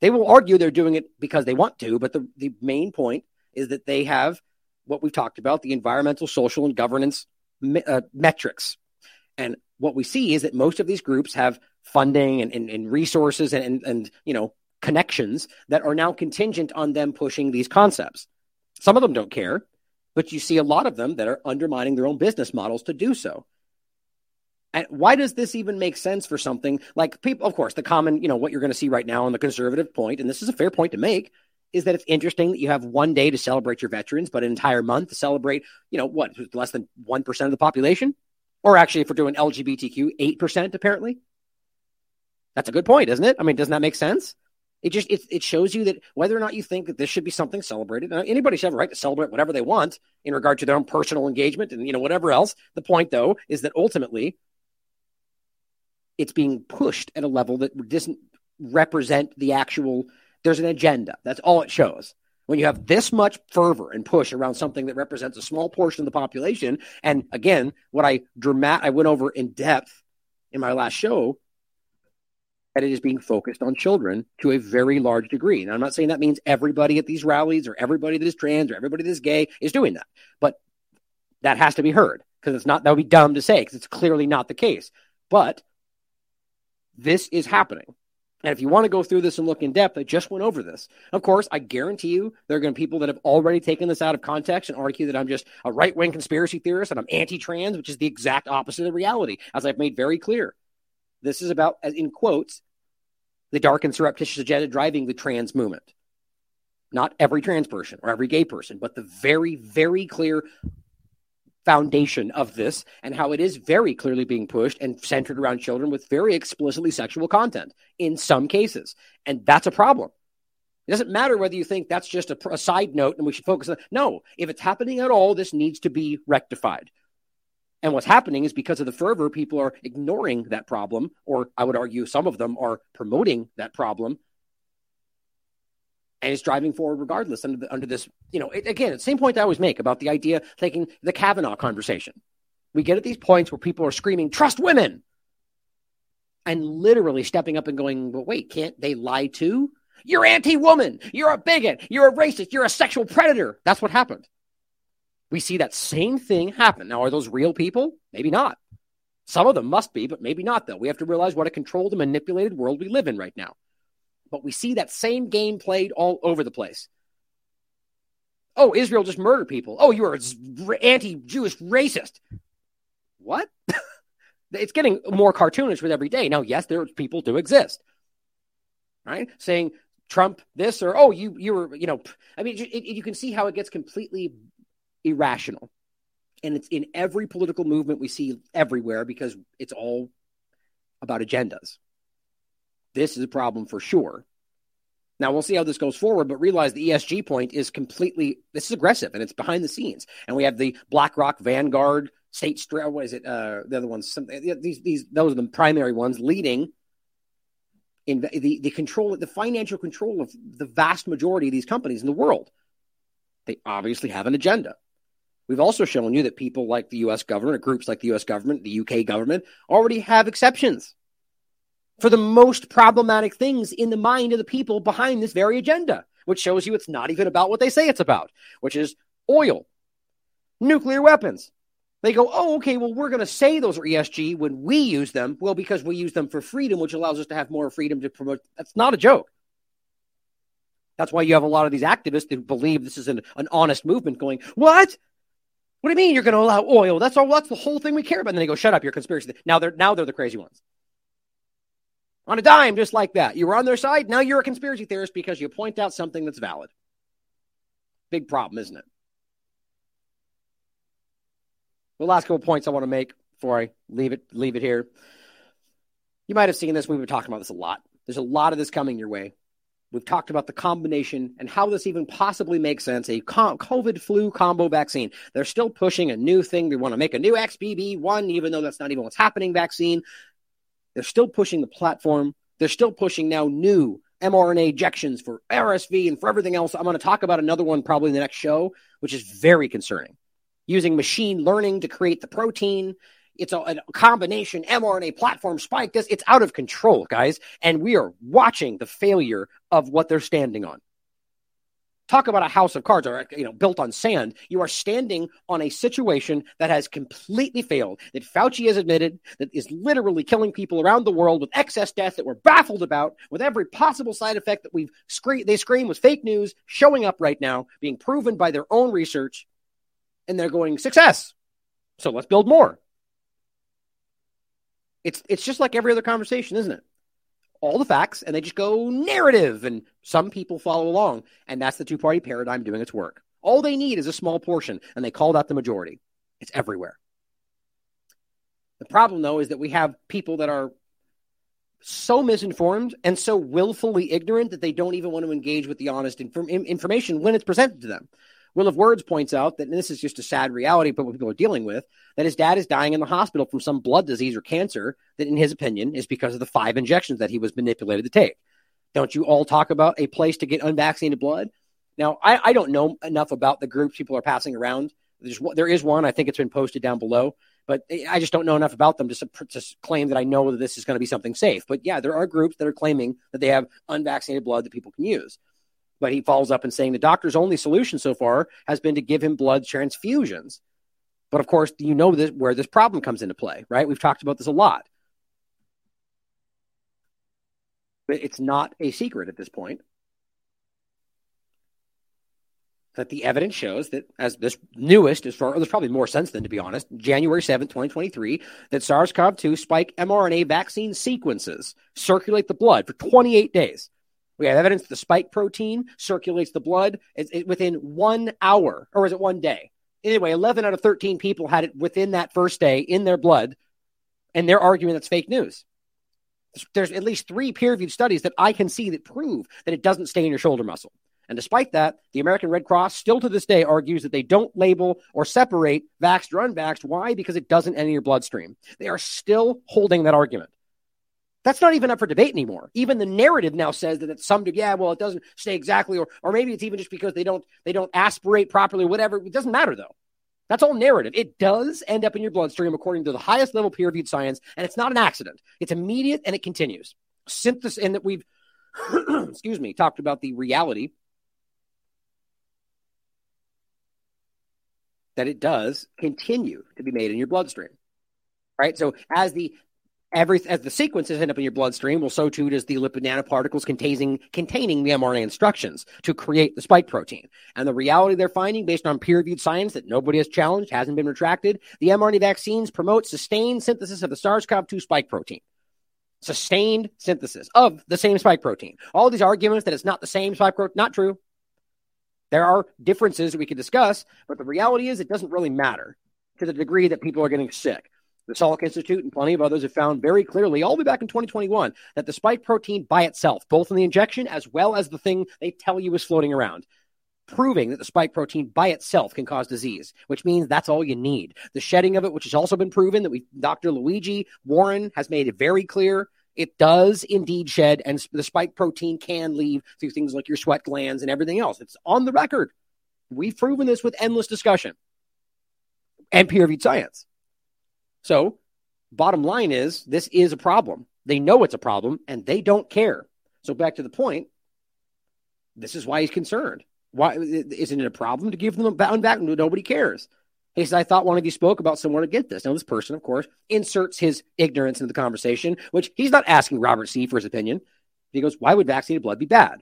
They will argue they're doing it because they want to, but the, the main point is that they have what we've talked about the environmental, social, and governance me- uh, metrics. And what we see is that most of these groups have funding and, and, and resources and, and, and, you know, connections that are now contingent on them pushing these concepts. Some of them don't care, but you see a lot of them that are undermining their own business models to do so. And why does this even make sense for something like people? Of course, the common, you know, what you're going to see right now on the conservative point, and this is a fair point to make, is that it's interesting that you have one day to celebrate your veterans, but an entire month to celebrate, you know, what, less than 1% of the population? Or actually, if we're doing LGBTQ, 8% apparently? That's a good point, isn't it? I mean, doesn't that make sense? It just it, it shows you that whether or not you think that this should be something celebrated, anybody should have a right to celebrate whatever they want in regard to their own personal engagement and you know whatever else. The point though is that ultimately it's being pushed at a level that doesn't represent the actual there's an agenda. That's all it shows. When you have this much fervor and push around something that represents a small portion of the population, and again, what I dramat I went over in depth in my last show, that it is being focused on children to a very large degree. Now, I'm not saying that means everybody at these rallies or everybody that is trans or everybody that is gay is doing that, but that has to be heard because it's not that would be dumb to say because it's clearly not the case. But this is happening. And if you want to go through this and look in depth, I just went over this. Of course, I guarantee you there are going to be people that have already taken this out of context and argue that I'm just a right wing conspiracy theorist and I'm anti trans, which is the exact opposite of reality, as I've made very clear. This is about, in quotes, the dark and surreptitious agenda driving the trans movement. Not every trans person or every gay person, but the very, very clear foundation of this and how it is very clearly being pushed and centered around children with very explicitly sexual content in some cases. And that's a problem. It doesn't matter whether you think that's just a, a side note and we should focus on. No, if it's happening at all, this needs to be rectified. And what's happening is because of the fervor, people are ignoring that problem, or I would argue some of them are promoting that problem and it's driving forward regardless under, the, under this, you know, it, again, the same point I always make about the idea taking the Kavanaugh conversation. We get at these points where people are screaming, trust women, and literally stepping up and going, but wait, can't they lie too? You're anti woman. You're a bigot. You're a racist. You're a sexual predator. That's what happened. We see that same thing happen. Now, are those real people? Maybe not. Some of them must be, but maybe not, though. We have to realize what a controlled and manipulated world we live in right now but we see that same game played all over the place. Oh, Israel just murdered people. Oh, you are anti Jewish racist. What? it's getting more cartoonish with every day. Now, yes, there are people do exist, right? Saying Trump this or oh, you you were you know, I mean, it, it, you can see how it gets completely irrational, and it's in every political movement we see everywhere because it's all about agendas. This is a problem for sure. Now we'll see how this goes forward, but realize the ESG point is completely this is aggressive and it's behind the scenes. And we have the BlackRock, Vanguard, State Street. What is it? Uh, the other ones. Some, these these those are the primary ones leading in the the control, the financial control of the vast majority of these companies in the world. They obviously have an agenda. We've also shown you that people like the U.S. government, or groups like the U.S. government, the U.K. government, already have exceptions for the most problematic things in the mind of the people behind this very agenda, which shows you it's not even about what they say it's about, which is oil, nuclear weapons. They go, oh, okay, well, we're going to say those are ESG when we use them. Well, because we use them for freedom, which allows us to have more freedom to promote. That's not a joke. That's why you have a lot of these activists who believe this is an, an honest movement going, what? What do you mean you're going to allow oil? That's all. That's the whole thing we care about. And then they go, shut up, you're conspiracy. Now they're now they're the crazy ones on a dime, just like that. You were on their side. Now you're a conspiracy theorist because you point out something that's valid. Big problem, isn't it? The last couple points I want to make before I leave it leave it here. You might have seen this. We've been talking about this a lot. There's a lot of this coming your way. We've talked about the combination and how this even possibly makes sense. A COVID flu combo vaccine. They're still pushing a new thing. They want to make a new XBB1, even though that's not even what's happening vaccine. They're still pushing the platform. They're still pushing now new mRNA injections for RSV and for everything else. I'm going to talk about another one probably in the next show, which is very concerning. Using machine learning to create the protein it's a, a, combination mRNA platform spike. This it's out of control, guys, and we are watching the failure of what they're standing on. Talk about a house of cards, or you know, built on sand. You are standing on a situation that has completely failed. That Fauci has admitted that is literally killing people around the world with excess death that we're baffled about, with every possible side effect that we've screen they scream was fake news showing up right now, being proven by their own research, and they're going success. So let's build more. It's it's just like every other conversation, isn't it? All the facts, and they just go narrative, and some people follow along, and that's the two party paradigm doing its work. All they need is a small portion, and they call out the majority. It's everywhere. The problem, though, is that we have people that are so misinformed and so willfully ignorant that they don't even want to engage with the honest inf- information when it's presented to them. Will of Words points out that this is just a sad reality, but what people are dealing with, that his dad is dying in the hospital from some blood disease or cancer that, in his opinion, is because of the five injections that he was manipulated to take. Don't you all talk about a place to get unvaccinated blood? Now, I, I don't know enough about the groups people are passing around. There's, there is one, I think it's been posted down below, but I just don't know enough about them to, to claim that I know that this is going to be something safe. But yeah, there are groups that are claiming that they have unvaccinated blood that people can use. But he follows up and saying the doctor's only solution so far has been to give him blood transfusions. But of course, you know this, where this problem comes into play, right? We've talked about this a lot. But it's not a secret at this point that the evidence shows that as this newest, as far there's probably more sense than to be honest, January 7th, 2023, that SARS CoV 2 spike mRNA vaccine sequences circulate the blood for 28 days. We have evidence the spike protein circulates the blood within one hour, or is it one day? Anyway, 11 out of 13 people had it within that first day in their blood, and they're arguing that's fake news. There's at least three peer reviewed studies that I can see that prove that it doesn't stay in your shoulder muscle. And despite that, the American Red Cross still to this day argues that they don't label or separate vaxxed or unvaxxed. Why? Because it doesn't enter your bloodstream. They are still holding that argument. That's not even up for debate anymore. Even the narrative now says that it's some, yeah, well, it doesn't stay exactly, or or maybe it's even just because they don't they don't aspirate properly, whatever. It doesn't matter though. That's all narrative. It does end up in your bloodstream according to the highest level peer reviewed science, and it's not an accident. It's immediate and it continues. Synthesis, and that we've, excuse me, talked about the reality that it does continue to be made in your bloodstream. Right. So as the Every, as the sequences end up in your bloodstream, well, so too does the lipid nanoparticles containing containing the mRNA instructions to create the spike protein. And the reality they're finding, based on peer-reviewed science that nobody has challenged, hasn't been retracted, the mRNA vaccines promote sustained synthesis of the SARS-CoV-2 spike protein. Sustained synthesis of the same spike protein. All these arguments that it's not the same spike protein, not true. There are differences we could discuss, but the reality is it doesn't really matter to the degree that people are getting sick. The Salk Institute and plenty of others have found very clearly, all the way back in 2021, that the spike protein by itself, both in the injection as well as the thing they tell you is floating around, proving that the spike protein by itself can cause disease, which means that's all you need. The shedding of it, which has also been proven that we, Dr. Luigi Warren has made it very clear, it does indeed shed, and the spike protein can leave through things like your sweat glands and everything else. It's on the record. We've proven this with endless discussion and peer reviewed science. So, bottom line is this is a problem. They know it's a problem and they don't care. So, back to the point, this is why he's concerned. Why isn't it a problem to give them a bound back? Nobody cares. He says, I thought one of you spoke about someone to get this. Now, this person, of course, inserts his ignorance into the conversation, which he's not asking Robert C. for his opinion. He goes, Why would vaccinated blood be bad?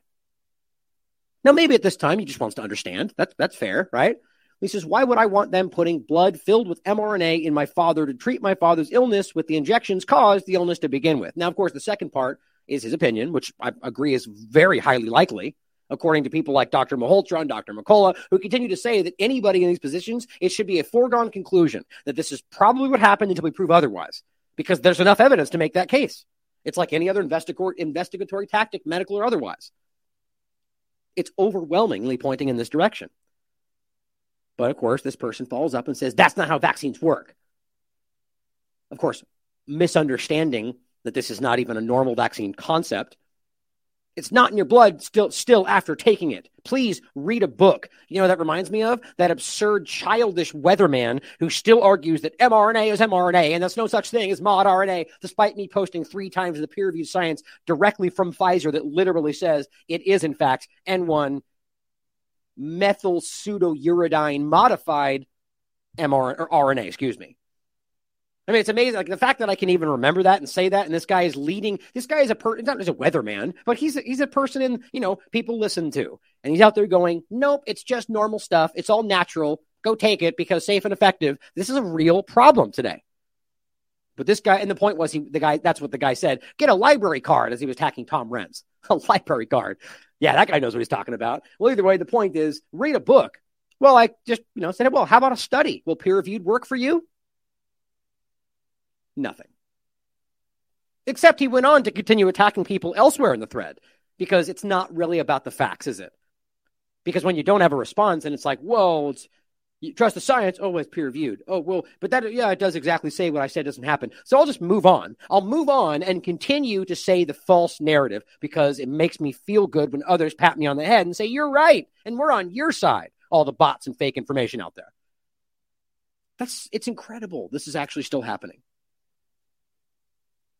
Now, maybe at this time he just wants to understand. That's that's fair, right? He says, Why would I want them putting blood filled with mRNA in my father to treat my father's illness with the injections caused the illness to begin with? Now, of course, the second part is his opinion, which I agree is very highly likely according to people like Dr. Malhotra and Dr. McCullough, who continue to say that anybody in these positions, it should be a foregone conclusion that this is probably what happened until we prove otherwise, because there's enough evidence to make that case. It's like any other investigatory, investigatory tactic, medical or otherwise. It's overwhelmingly pointing in this direction. But of course, this person follows up and says, that's not how vaccines work. Of course, misunderstanding that this is not even a normal vaccine concept. It's not in your blood still still after taking it. Please read a book. You know that reminds me of that absurd childish weatherman who still argues that mRNA is mRNA and there's no such thing as mod RNA, despite me posting three times the peer-reviewed science directly from Pfizer that literally says it is in fact N1 methyl pseudouridine modified mRNA or RNA, excuse me. I mean, it's amazing. Like the fact that I can even remember that and say that, and this guy is leading. This guy is a person, not just a weatherman, but he's a, he's a person in you know people listen to, and he's out there going, "Nope, it's just normal stuff. It's all natural. Go take it because safe and effective." This is a real problem today. But this guy, and the point was, he the guy. That's what the guy said. Get a library card as he was attacking Tom Renz. A library card. Yeah, that guy knows what he's talking about. Well, either way, the point is, read a book. Well, I just you know said, well, how about a study? Will peer reviewed work for you? Nothing. Except he went on to continue attacking people elsewhere in the thread because it's not really about the facts, is it? Because when you don't have a response and it's like, whoa, it's, you trust the science. Oh, it's peer reviewed. Oh, well, but that, yeah, it does exactly say what I said doesn't happen. So I'll just move on. I'll move on and continue to say the false narrative because it makes me feel good when others pat me on the head and say, you're right. And we're on your side. All the bots and fake information out there. That's, it's incredible. This is actually still happening.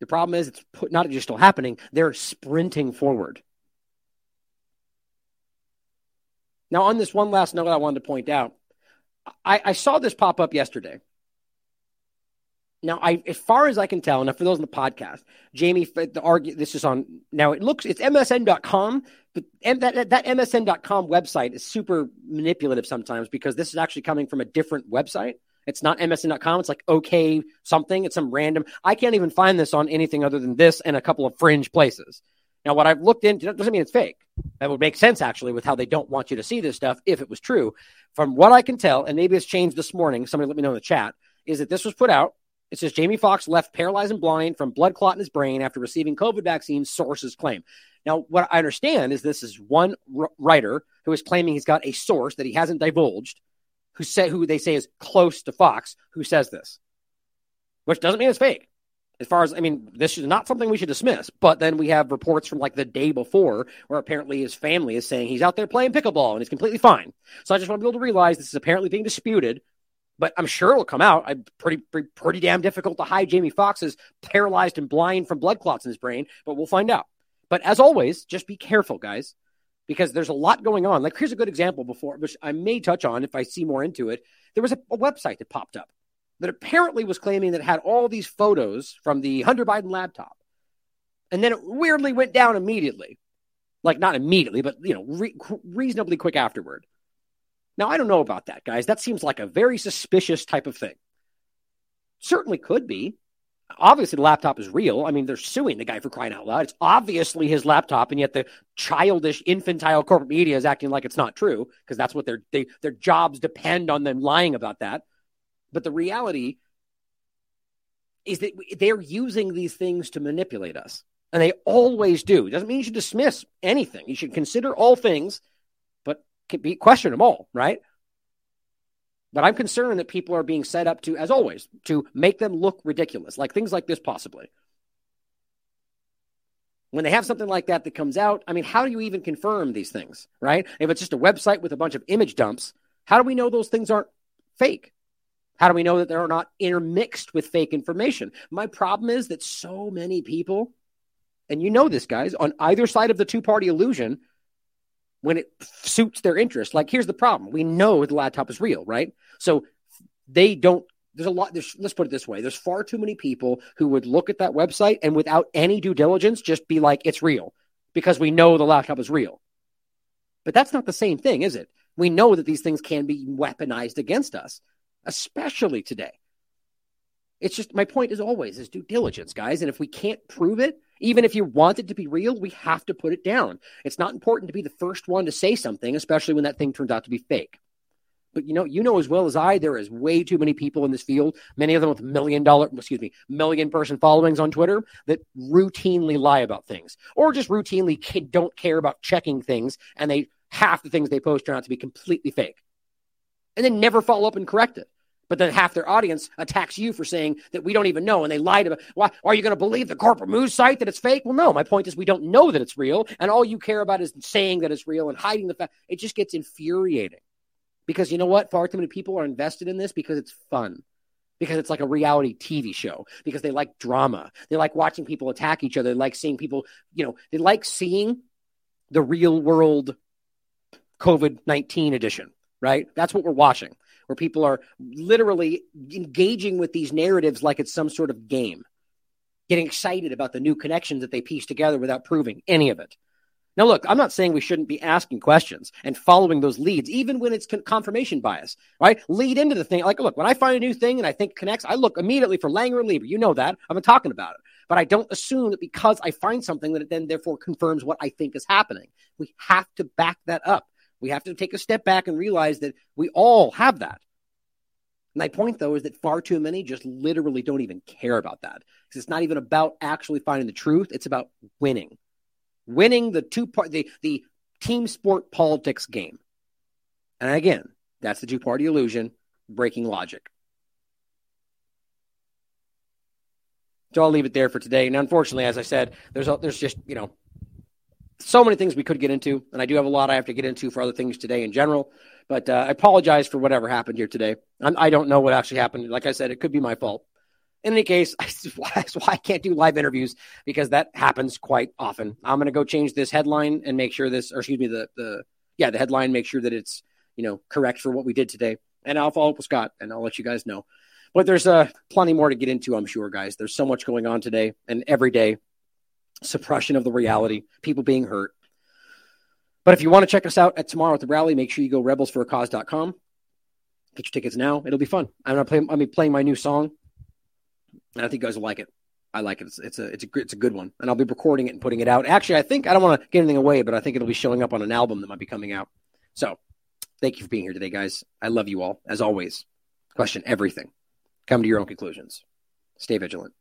The problem is it's not just still happening, they're sprinting forward. Now, on this one last note, I wanted to point out I, I saw this pop up yesterday. Now, I, as far as I can tell, and for those in the podcast, Jamie, the argue, this is on now. It looks it's MSN.com, but that that MSN.com website is super manipulative sometimes because this is actually coming from a different website. It's not MSN.com. It's like OK something. It's some random. I can't even find this on anything other than this and a couple of fringe places. Now, what I've looked into doesn't mean it's fake. That would make sense actually with how they don't want you to see this stuff if it was true. From what I can tell, and maybe it's changed this morning, somebody let me know in the chat, is that this was put out. It says Jamie Foxx left paralyzed and blind from blood clot in his brain after receiving COVID vaccine, sources claim. Now, what I understand is this is one writer who is claiming he's got a source that he hasn't divulged who say who they say is close to Foxx who says this, which doesn't mean it's fake. As far as I mean, this is not something we should dismiss. But then we have reports from like the day before where apparently his family is saying he's out there playing pickleball and he's completely fine. So I just want people to realize this is apparently being disputed. But I'm sure it'll come out. I'm pretty, pretty, pretty damn difficult to hide Jamie Foxx is paralyzed and blind from blood clots in his brain, but we'll find out. But as always, just be careful, guys because there's a lot going on. Like, here's a good example before, which I may touch on if I see more into it. There was a, a website that popped up that apparently was claiming that it had all these photos from the Hunter Biden laptop. And then it weirdly went down immediately. Like, not immediately, but, you know, re- reasonably quick afterward. Now, I don't know about that, guys. That seems like a very suspicious type of thing. Certainly could be obviously the laptop is real. I mean, they're suing the guy for crying out loud. It's obviously his laptop, and yet the childish, infantile corporate media is acting like it's not true because that's what their they, their jobs depend on them lying about that. But the reality is that they're using these things to manipulate us, and they always do. It doesn't mean you should dismiss anything. You should consider all things, but be question them all, right? But I'm concerned that people are being set up to, as always, to make them look ridiculous, like things like this possibly. When they have something like that that comes out, I mean, how do you even confirm these things, right? If it's just a website with a bunch of image dumps, how do we know those things aren't fake? How do we know that they're not intermixed with fake information? My problem is that so many people, and you know this, guys, on either side of the two party illusion, when it suits their interest. Like, here's the problem: we know the laptop is real, right? So they don't. There's a lot. There's, let's put it this way: there's far too many people who would look at that website and without any due diligence just be like, "It's real," because we know the laptop is real. But that's not the same thing, is it? We know that these things can be weaponized against us, especially today. It's just my point is always is due diligence, guys. And if we can't prove it, Even if you want it to be real, we have to put it down. It's not important to be the first one to say something, especially when that thing turns out to be fake. But you know, you know as well as I, there is way too many people in this field, many of them with million dollar, excuse me, million person followings on Twitter that routinely lie about things or just routinely don't care about checking things and they half the things they post turn out to be completely fake. And then never follow up and correct it. But then half their audience attacks you for saying that we don't even know and they lied about why are you going to believe the corporate news site that it's fake? Well, no, my point is we don't know that it's real, and all you care about is saying that it's real and hiding the fact. It just gets infuriating. Because you know what? Far too many people are invested in this because it's fun. Because it's like a reality TV show. Because they like drama. They like watching people attack each other. They like seeing people, you know, they like seeing the real world COVID 19 edition, right? That's what we're watching, where people are literally engaging with these narratives like it's some sort of game, getting excited about the new connections that they piece together without proving any of it. Now, look, I'm not saying we shouldn't be asking questions and following those leads, even when it's con- confirmation bias, right? Lead into the thing. Like, look, when I find a new thing and I think connects, I look immediately for Langer and Lieber. You know that. I've been talking about it. But I don't assume that because I find something that it then therefore confirms what I think is happening. We have to back that up. We have to take a step back and realize that we all have that. My point, though, is that far too many just literally don't even care about that. Because it's not even about actually finding the truth, it's about winning winning the two part the the team sport politics game. And again, that's the two party illusion, breaking logic. So I'll leave it there for today. And unfortunately, as I said, there's a, there's just you know so many things we could get into, and I do have a lot I have to get into for other things today in general. But uh, I apologize for whatever happened here today. I'm, I do not know what actually happened. Like I said, it could be my fault in any case, that's why I can't do live interviews because that happens quite often. I'm going to go change this headline and make sure this, or excuse me, the the yeah, the headline, make sure that it's you know correct for what we did today. And I'll follow up with Scott and I'll let you guys know. But there's uh, plenty more to get into, I'm sure, guys. There's so much going on today and every day. Suppression of the reality, people being hurt. But if you want to check us out at tomorrow at the rally, make sure you go rebelsforacause.com. Get your tickets now. It'll be fun. I'm gonna play. I'll be playing my new song and I think you guys will like it. I like it. It's, it's a it's a it's a good one, and I'll be recording it and putting it out. Actually, I think I don't want to get anything away, but I think it'll be showing up on an album that might be coming out. So, thank you for being here today, guys. I love you all as always. Question everything. Come to your own conclusions. Stay vigilant.